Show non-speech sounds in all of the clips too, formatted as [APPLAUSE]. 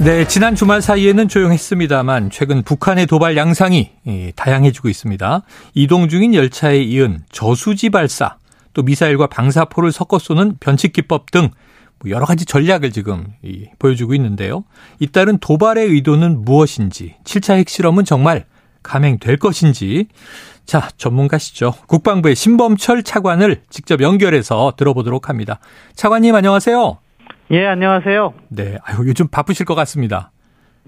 네, 지난 주말 사이에는 조용했습니다만 최근 북한의 도발 양상이 다양해지고 있습니다. 이동 중인 열차에 이은 저수지 발사, 또 미사일과 방사포를 섞어 쏘는 변칙 기법 등뭐 여러 가지 전략을 지금 보여주고 있는데요. 잇따른 도발의 의도는 무엇인지, 7차 핵실험은 정말 감행될 것인지, 자, 전문가시죠. 국방부의 신범철 차관을 직접 연결해서 들어보도록 합니다. 차관님 안녕하세요. 예, 안녕하세요. 네, 아유, 요즘 바쁘실 것 같습니다.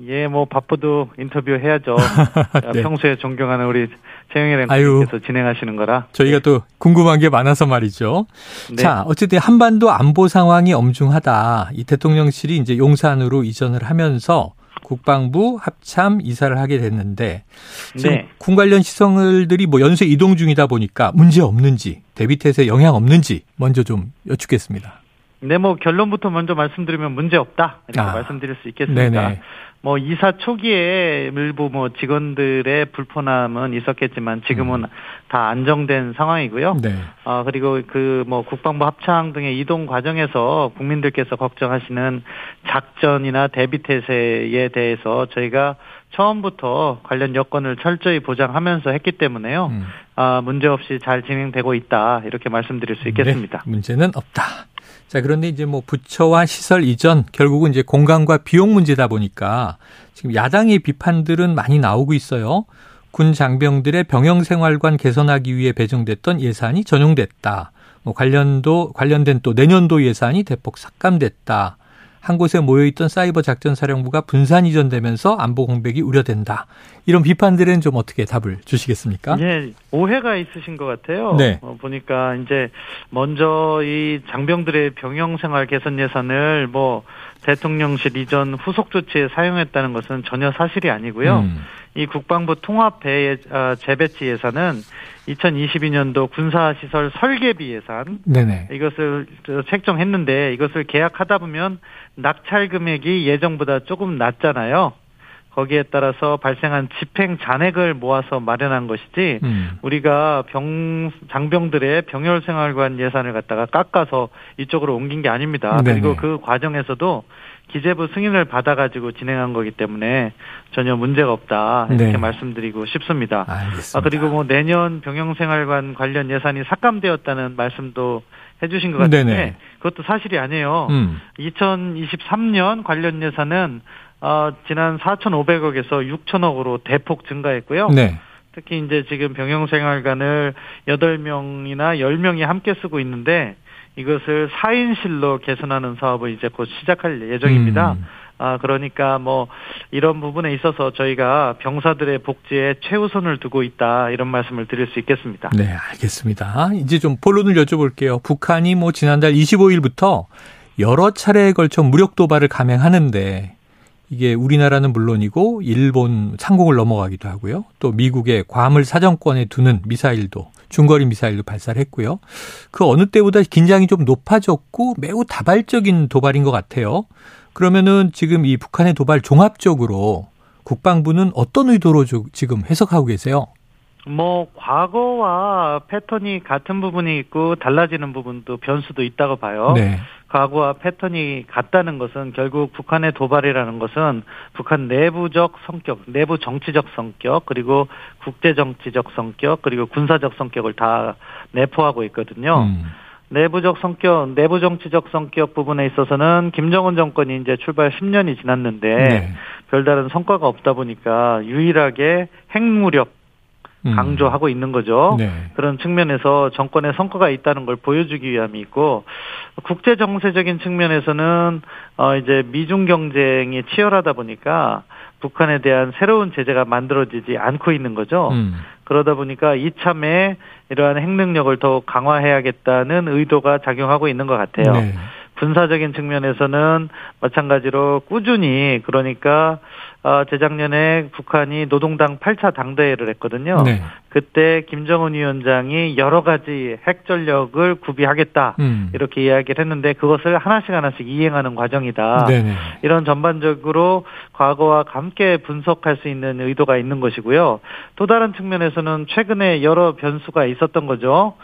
예, 뭐 바쁘도 인터뷰 해야죠. [LAUGHS] 네. 평소에 존경하는 우리 최영일 앵커께서 진행하시는 거라. 저희가 네. 또 궁금한 게 많아서 말이죠. 네. 자, 어쨌든 한반도 안보 상황이 엄중하다. 이 대통령실이 이제 용산으로 이전을 하면서 국방부 합참 이사를 하게 됐는데 지금 네. 군 관련 시설들이 뭐 연쇄 이동 중이다 보니까 문제 없는지 대비태세 영향 없는지 먼저 좀 여쭙겠습니다. 네, 뭐 결론부터 먼저 말씀드리면 문제 없다 이렇게 아. 말씀드릴 수 있겠습니다. 네네. 뭐 이사 초기에 일부 뭐 직원들의 불편함은 있었겠지만 지금은 음. 다 안정된 상황이고요. 네. 어 그리고 그 뭐 국방부 합창 등의 이동 과정에서 국민들께서 걱정하시는 작전이나 대비 태세에 대해서 저희가 처음부터 관련 여건을 철저히 보장하면서 했기 때문에요. 음. 아, 문제 없이 잘 진행되고 있다. 이렇게 말씀드릴 수 있겠습니다. 네, 문제는 없다. 자, 그런데 이제 뭐 부처와 시설 이전 결국은 이제 공간과 비용 문제다 보니까 지금 야당의 비판들은 많이 나오고 있어요. 군 장병들의 병영 생활관 개선하기 위해 배정됐던 예산이 전용됐다. 뭐 관련도 관련된 또 내년도 예산이 대폭 삭감됐다. 한 곳에 모여있던 사이버 작전 사령부가 분산 이전되면서 안보 공백이 우려된다. 이런 비판들은 좀 어떻게 답을 주시겠습니까? 예, 오해가 있으신 것 같아요. 네. 어, 보니까 이제 먼저 이 장병들의 병영 생활 개선 예산을 뭐 대통령실 이전 후속 조치에 사용했다는 것은 전혀 사실이 아니고요. 음. 이 국방부 통합 배 어, 재배치 예산은 2022년도 군사시설 설계비 예산 네네. 이것을 책정했는데 이것을 계약하다 보면 낙찰 금액이 예정보다 조금 낮잖아요. 거기에 따라서 발생한 집행 잔액을 모아서 마련한 것이지 음. 우리가 병 장병들의 병열 생활관 예산을 갖다가 깎아서 이쪽으로 옮긴 게 아닙니다. 네네. 그리고 그 과정에서도 기재부 승인을 받아가지고 진행한 거기 때문에 전혀 문제가 없다 이렇게 네. 말씀드리고 싶습니다. 알겠습니다. 아, 그리고 뭐 내년 병영생활관 관련 예산이 삭감되었다는 말씀도 해주신 것 같은데 네네. 그것도 사실이 아니에요. 음. 2023년 관련 예산은 어, 지난 4,500억에서 6,000억으로 대폭 증가했고요. 네. 특히 이제 지금 병영생활관을 8명이나 10명이 함께 쓰고 있는데 이것을 4인실로 개선하는 사업을 이제 곧 시작할 예정입니다. 음. 아, 그러니까 뭐 이런 부분에 있어서 저희가 병사들의 복지에 최우선을 두고 있다 이런 말씀을 드릴 수 있겠습니다. 네, 알겠습니다. 이제 좀 본론을 여쭤볼게요. 북한이 뭐 지난달 25일부터 여러 차례에 걸쳐 무력 도발을 감행하는데 이게 우리나라는 물론이고 일본 상공을 넘어가기도 하고요. 또 미국의 괌을 사정권에 두는 미사일도 중거리 미사일도 발사를 했고요. 그 어느 때보다 긴장이 좀 높아졌고 매우 다발적인 도발인 것 같아요. 그러면은 지금 이 북한의 도발 종합적으로 국방부는 어떤 의도로 지금 해석하고 계세요? 뭐 과거와 패턴이 같은 부분이 있고 달라지는 부분도 변수도 있다고 봐요. 네. 과거와 패턴이 같다는 것은 결국 북한의 도발이라는 것은 북한 내부적 성격, 내부 정치적 성격, 그리고 국제 정치적 성격, 그리고 군사적 성격을 다 내포하고 있거든요. 음. 내부적 성격, 내부 정치적 성격 부분에 있어서는 김정은 정권이 이제 출발 10년이 지났는데 네. 별다른 성과가 없다 보니까 유일하게 핵무력 음. 강조하고 있는 거죠. 네. 그런 측면에서 정권의 성과가 있다는 걸 보여주기 위함이 있고 국제 정세적인 측면에서는 어 이제 미중 경쟁이 치열하다 보니까 북한에 대한 새로운 제재가 만들어지지 않고 있는 거죠. 음. 그러다 보니까 이참에 이러한 핵 능력을 더 강화해야겠다는 의도가 작용하고 있는 것 같아요. 네. 군사적인 측면에서는 마찬가지로 꾸준히 그러니까 어, 재작년에 북한이 노동당 8차 당대회를 했거든요. 네. 그때 김정은 위원장이 여러 가지 핵 전력을 구비하겠다 음. 이렇게 이야기를 했는데 그것을 하나씩 하나씩 이행하는 과정이다. 네네. 이런 전반적으로 과거와 함께 분석할 수 있는 의도가 있는 것이고요. 또 다른 측면에서는 최근에 여러 변수가 있었던 거죠.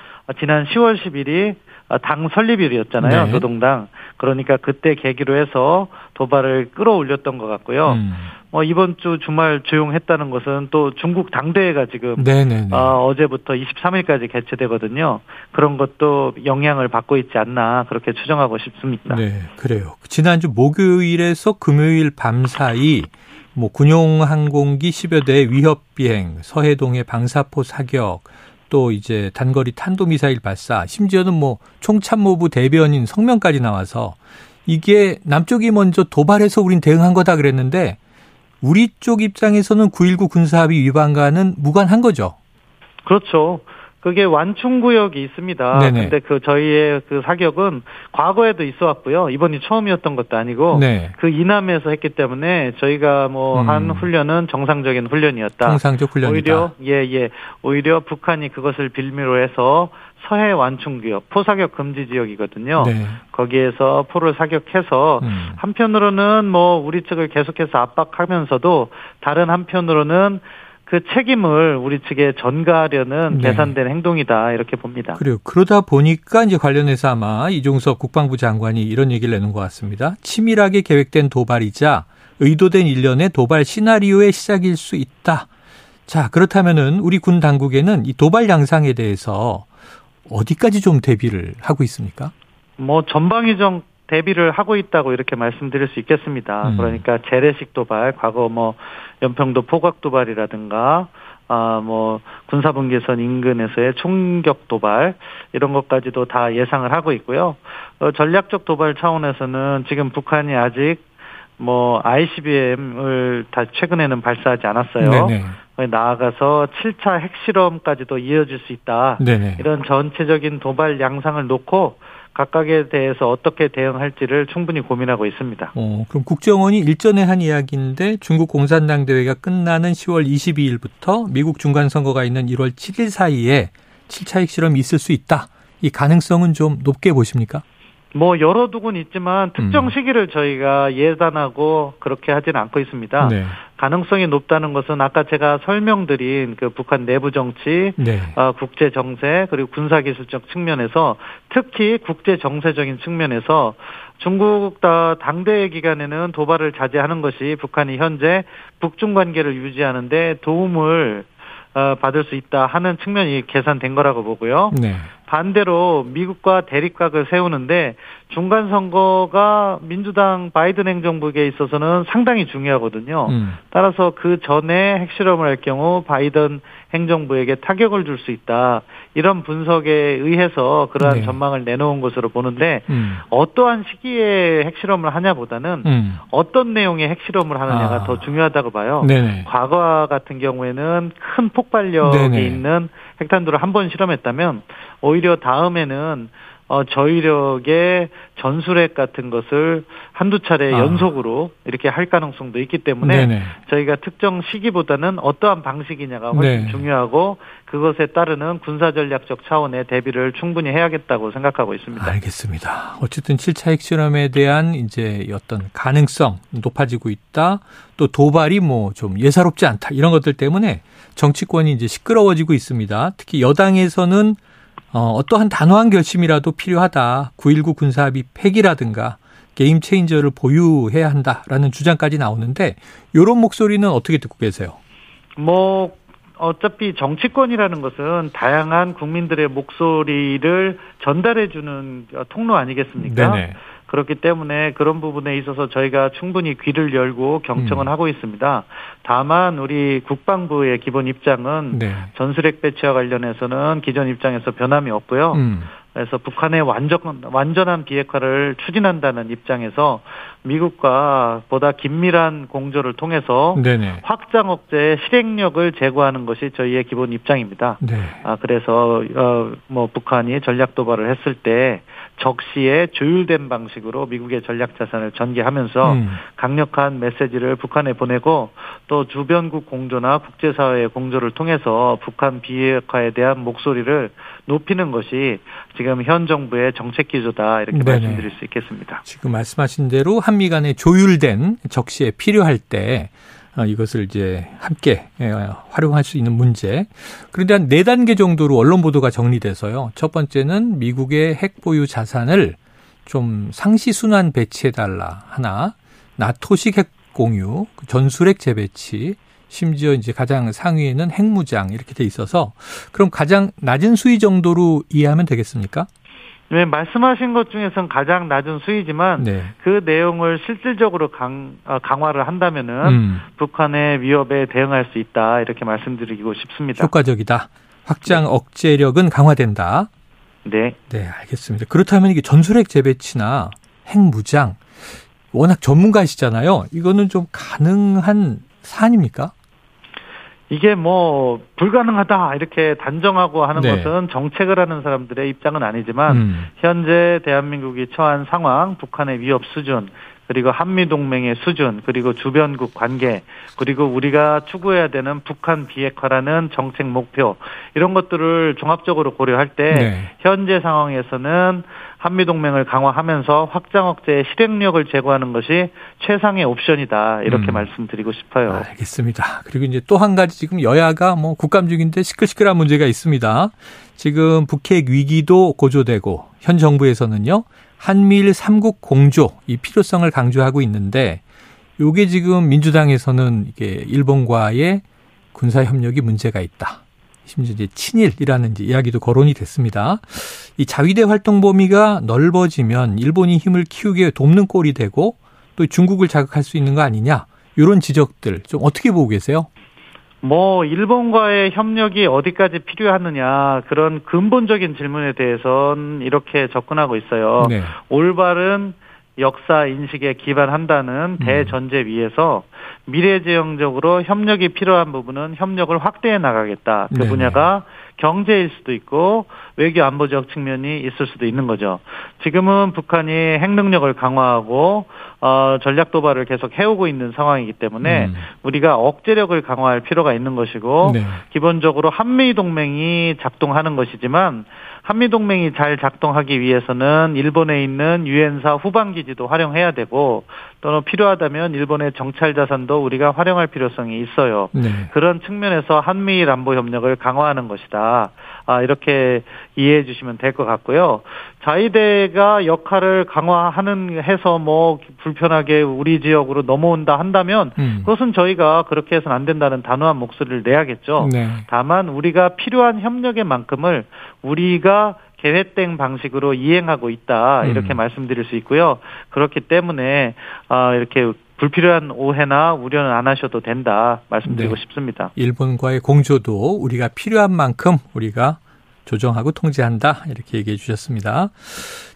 지난 10월 10일이 당 설립일이었잖아요. 네. 노동당. 그러니까 그때 계기로 해서 도발을 끌어올렸던 것 같고요. 음. 어, 이번 주 주말 조용했다는 것은 또 중국 당대회가 지금 어, 어제부터 23일까지 개최되거든요. 그런 것도 영향을 받고 있지 않나 그렇게 추정하고 싶습니다. 네, 그래요. 지난주 목요일에서 금요일 밤 사이 뭐 군용 항공기 10여 대의 위협 비행, 서해동의 방사포 사격, 또 이제 단거리 탄도미사일 발사, 심지어는 뭐 총참모부 대변인 성명까지 나와서 이게 남쪽이 먼저 도발해서 우린 대응한 거다 그랬는데 우리 쪽 입장에서는 9.19 군사합의 위반과는 무관한 거죠. 그렇죠. 그게 완충 구역이 있습니다. 네네. 근데 그 저희의 그 사격은 과거에도 있어 왔고요. 이번이 처음이었던 것도 아니고 네. 그 이남에서 했기 때문에 저희가 뭐한 음. 훈련은 정상적인 훈련이었다. 정상적 훈련이다. 오히려 예 예. 오히려 북한이 그것을 빌미로 해서 서해 완충 구역, 포사격 금지 지역이거든요. 네. 거기에서 포를 사격해서 음. 한편으로는 뭐 우리 측을 계속해서 압박하면서도 다른 한편으로는 그 책임을 우리 측에 전가하려는 네. 계산된 행동이다 이렇게 봅니다. 그래요. 그러다 보니까 이제 관련해서 아마 이종석 국방부 장관이 이런 얘기를 내는 것 같습니다. 치밀하게 계획된 도발이자 의도된 일련의 도발 시나리오의 시작일 수 있다. 자, 그렇다면은 우리 군 당국에는 이 도발 양상에 대해서 어디까지 좀 대비를 하고 있습니까? 뭐 전방위적 대비를 하고 있다고 이렇게 말씀드릴 수 있겠습니다. 음. 그러니까 재래식 도발, 과거 뭐 연평도 포각 도발이라든가 아, 뭐, 군사분계선 인근에서의 총격 도발, 이런 것까지도 다 예상을 하고 있고요. 어, 전략적 도발 차원에서는 지금 북한이 아직 뭐, ICBM을 다 최근에는 발사하지 않았어요. 네네. 나아가서 7차 핵실험까지도 이어질 수 있다. 네네. 이런 전체적인 도발 양상을 놓고 각각에 대해서 어떻게 대응할지를 충분히 고민하고 있습니다. 어, 그럼 국정원이 일전에 한 이야기인데 중국 공산당 대회가 끝나는 10월 22일부터 미국 중간 선거가 있는 1월 7일 사이에 7차 핵실험이 있을 수 있다. 이 가능성은 좀 높게 보십니까? 뭐 열어두곤 있지만 특정 음. 시기를 저희가 예단하고 그렇게 하지는 않고 있습니다. 네. 가능성이 높다는 것은 아까 제가 설명드린 그 북한 내부 정치, 네. 어, 국제 정세 그리고 군사 기술적 측면에서 특히 국제 정세적인 측면에서 중국 당대회 기간에는 도발을 자제하는 것이 북한이 현재 북중 관계를 유지하는데 도움을 어, 받을 수 있다 하는 측면이 계산된 거라고 보고요. 네. 반대로 미국과 대립각을 세우는데 중간 선거가 민주당 바이든 행정부에 있어서는 상당히 중요하거든요. 음. 따라서 그 전에 핵실험을 할 경우 바이든 행정부에게 타격을 줄 수 있다. 이런 분석에 의해서 그러한 네. 전망을 내놓은 것으로 보는데 음. 어떠한 시기에 핵실험을 하냐보다는 음. 어떤 내용의 핵실험을 하느냐가 아. 더 중요하다고 봐요. 네네. 과거 같은 경우에는 큰 폭발력이 네네. 있는 핵탄두를 한 번 실험했다면 오히려 다음에는 어, 저희력의 전술핵 같은 것을 한두 차례 아. 연속으로 이렇게 할 가능성도 있기 때문에 네네. 저희가 특정 시기보다는 어떠한 방식이냐가 훨씬 네. 중요하고 그것에 따르는 군사전략적 차원의 대비를 충분히 해야겠다고 생각하고 있습니다. 알겠습니다. 어쨌든 7차 핵실험에 대한 이제 어떤 가능성 높아지고 있다. 또 도발이 뭐 좀 예사롭지 않다. 이런 것들 때문에 정치권이 이제 시끄러워지고 있습니다. 특히 여당에서는 어, 어떠한 단호한 결심이라도 필요하다. 9.19 군사합의 폐기라든가 게임 체인저를 보유해야 한다라는 주장까지 나오는데 이런 목소리는 어떻게 듣고 계세요? 뭐 어차피 정치권이라는 것은 다양한 국민들의 목소리를 전달해 주는 통로 아니겠습니까? 네네. 그렇기 때문에 그런 부분에 있어서 저희가 충분히 귀를 열고 경청은 음. 하고 있습니다. 다만 우리 국방부의 기본 입장은 네. 전술핵 배치와 관련해서는 기존 입장에서 변함이 없고요. 음. 그래서 북한의 완전 완전한 비핵화를 추진한다는 입장에서 미국과 보다 긴밀한 공조를 통해서 네네. 확장 억제 실행력을 제고하는 것이 저희의 기본 입장입니다. 네. 아 그래서 어 뭐 북한이 전략 도발을 했을 때 적시에 조율된 방식으로 미국의 전략 자산을 전개하면서 음. 강력한 메시지를 북한에 보내고 또 주변국 공조나 국제사회의 공조를 통해서 북한 비핵화에 대한 목소리를 높이는 것이 지금 현 정부의 정책 기조다 이렇게 네네. 말씀드릴 수 있겠습니다. 지금 말씀하신 대로 한미 간에 조율된 적시에 필요할 때 어, 이것을 이제 함께 예, 활용할 수 있는 문제. 그런데 한 네 단계 정도로 언론 보도가 정리돼서요. 첫 번째는 미국의 핵 보유 자산을 좀 상시 순환 배치해 달라 하나. 나토식 핵 공유, 전술핵 재배치, 심지어 이제 가장 상위에는 핵무장 이렇게 돼 있어서 그럼 가장 낮은 수위 정도로 이해하면 되겠습니까? 네, 말씀하신 것 중에서는 가장 낮은 수위지만 네. 그 내용을 실질적으로 강, 어, 강화를 한다면은 음. 북한의 위협에 대응할 수 있다 이렇게 말씀드리고 싶습니다. 효과적이다. 확장 네. 억제력은 강화된다. 네. 네, 알겠습니다. 그렇다면 이게 전술핵 재배치나 핵무장 워낙 전문가이시잖아요. 이거는 좀 가능한 사안입니까? 이게 뭐 불가능하다 이렇게 단정하고 하는 네. 것은 정책을 하는 사람들의 입장은 아니지만 음. 현재 대한민국이 처한 상황, 북한의 위협 수준, 그리고 한미 동맹의 수준, 그리고 주변국 관계, 그리고 우리가 추구해야 되는 북한 비핵화라는 정책 목표 이런 것들을 종합적으로 고려할 때 네. 현재 상황에서는 한미 동맹을 강화하면서 확장 억제의 실행력을 제고하는 것이 최상의 옵션이다 이렇게 음. 말씀드리고 싶어요. 알겠습니다. 그리고 이제 또 한 가지 지금 여야가 뭐 국감 중인데 시끌시끌한 문제가 있습니다. 지금 북핵 위기도 고조되고 현 정부에서는요 한미일 삼국 공조 이 필요성을 강조하고 있는데 요게 지금 민주당에서는 이게 일본과의 군사 협력이 문제가 있다. 심지어 이제 친일이라는 이제 이야기도 거론이 됐습니다. 이 자위대 활동 범위가 넓어지면 일본이 힘을 키우게 돕는 꼴이 되고 또 중국을 자극할 수 있는 거 아니냐 이런 지적들 좀 어떻게 보고 계세요? 뭐 일본과의 협력이 어디까지 필요하느냐 그런 근본적인 질문에 대해서는 이렇게 접근하고 있어요. 네. 올바른 역사 인식에 기반한다는 음. 대전제 위에서 미래지향적으로 협력이 필요한 부분은 협력을 확대해 나가겠다. 그네 분야가 경제일 수도 있고 외교 안보적 측면이 있을 수도 있는 거죠. 지금은 북한이 핵 능력을 강화하고 어, 전략 도발을 계속 해오고 있는 상황이기 때문에 음. 우리가 억제력을 강화할 필요가 있는 것이고 네. 기본적으로 한미 동맹이 작동하는 것이지만 한미 동맹이 잘 작동하기 위해서는 일본에 있는 유엔사 후방 기지도 활용해야 되고 또는 필요하다면 일본의 정찰 자산도 우리가 활용할 필요성이 있어요. 네. 그런 측면에서 한미일 안보 협력을 강화하는 것이다. 아, 이렇게 이해해 주시면 될 것 같고요. 자위대가 역할을 강화하는 해서 뭐 불편하게 우리 지역으로 넘어온다 한다면 음. 그것은 저희가 그렇게 해서는 안 된다는 단호한 목소리를 내야겠죠. 네. 다만 우리가 필요한 협력의 만큼을 우리가 계획된 방식으로 이행하고 있다 이렇게 음. 말씀드릴 수 있고요. 그렇기 때문에 아 이렇게 불필요한 오해나 우려는 안 하셔도 된다 말씀드리고 네. 싶습니다. 일본과의 공조도 우리가 필요한 만큼 우리가 조정하고 통제한다 이렇게 얘기해 주셨습니다.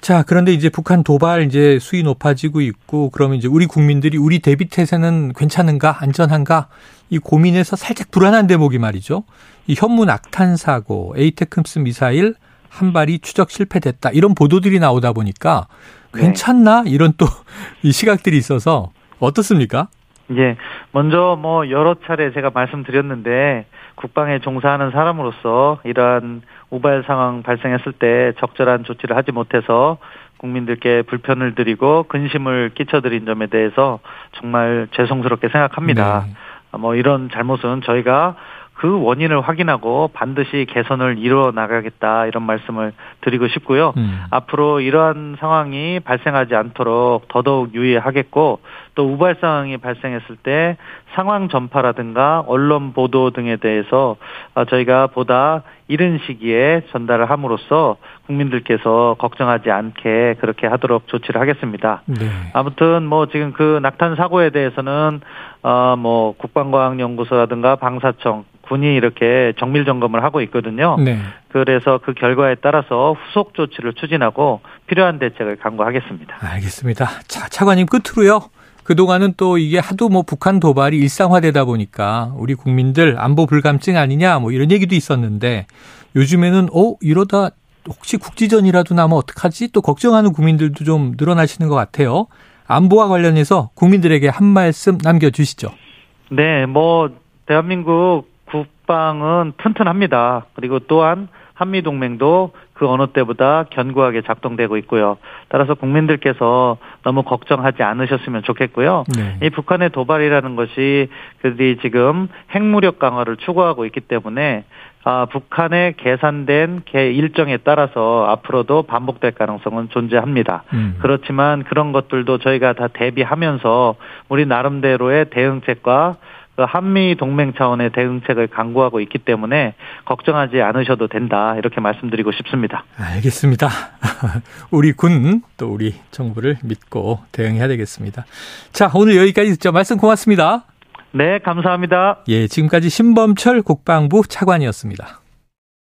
자 그런데 이제 북한 도발 이제 수위 높아지고 있고 그러면 이제 우리 국민들이 우리 대비 태세는 괜찮은가 안전한가 이 고민에서 살짝 불안한 대목이 말이죠. 이 현무 낙탄 사고, 에이테크스 미사일 한 발이 추적 실패됐다 이런 보도들이 나오다 보니까 네. 괜찮나 이런 또 [LAUGHS] 이 시각들이 있어서 어떻습니까? 예, 먼저 뭐 여러 차례 제가 말씀드렸는데 국방에 종사하는 사람으로서 이러한 우발 상황 발생했을 때 적절한 조치를 하지 못해서 국민들께 불편을 드리고 근심을 끼쳐드린 점에 대해서 정말 죄송스럽게 생각합니다. 네. 뭐 이런 잘못은 저희가 그 원인을 확인하고 반드시 개선을 이루어 나가겠다 이런 말씀을 드리고 싶고요. 음. 앞으로 이러한 상황이 발생하지 않도록 더더욱 유의하겠고 또 우발 상황이 발생했을 때 상황 전파라든가 언론 보도 등에 대해서 어, 저희가 보다 이른 시기에 전달을 함으로써 국민들께서 걱정하지 않게 그렇게 하도록 조치를 하겠습니다. 네. 아무튼 뭐 지금 그 낙탄 사고에 대해서는 어뭐 국방과학연구소라든가 방사청 군이 이렇게 정밀 점검을 하고 있거든요. 네. 그래서 그 결과에 따라서 후속 조치를 추진하고 필요한 대책을 강구하겠습니다. 알겠습니다. 자, 차관님 끝으로요. 그동안은 또 이게 하도 뭐 북한 도발이 일상화되다 보니까 우리 국민들 안보 불감증 아니냐 뭐 이런 얘기도 있었는데 요즘에는 어 이러다 혹시 국지전이라도 나면 어떡하지? 또 걱정하는 국민들도 좀 늘어나시는 것 같아요. 안보와 관련해서 국민들에게 한 말씀 남겨주시죠. 네, 뭐 대한민국 국방은 튼튼합니다. 그리고 또한 한미 동맹도 그 어느 때보다 견고하게 작동되고 있고요. 따라서 국민들께서 너무 걱정하지 않으셨으면 좋겠고요. 네. 이 북한의 도발이라는 것이 그들이 지금 핵무력 강화를 추구하고 있기 때문에 아, 북한의 계산된 일정에 따라서 앞으로도 반복될 가능성은 존재합니다. 음. 그렇지만 그런 것들도 저희가 다 대비하면서 우리 나름대로의 대응책과 그 한미 동맹 차원의 대응책을 강구하고 있기 때문에 걱정하지 않으셔도 된다 이렇게 말씀드리고 싶습니다. 알겠습니다. [LAUGHS] 우리 군 또 우리 정부를 믿고 대응해야 되겠습니다. 자 오늘 여기까지 듣죠. 말씀 고맙습니다. 네 감사합니다. 예 지금까지 신범철 국방부 차관이었습니다.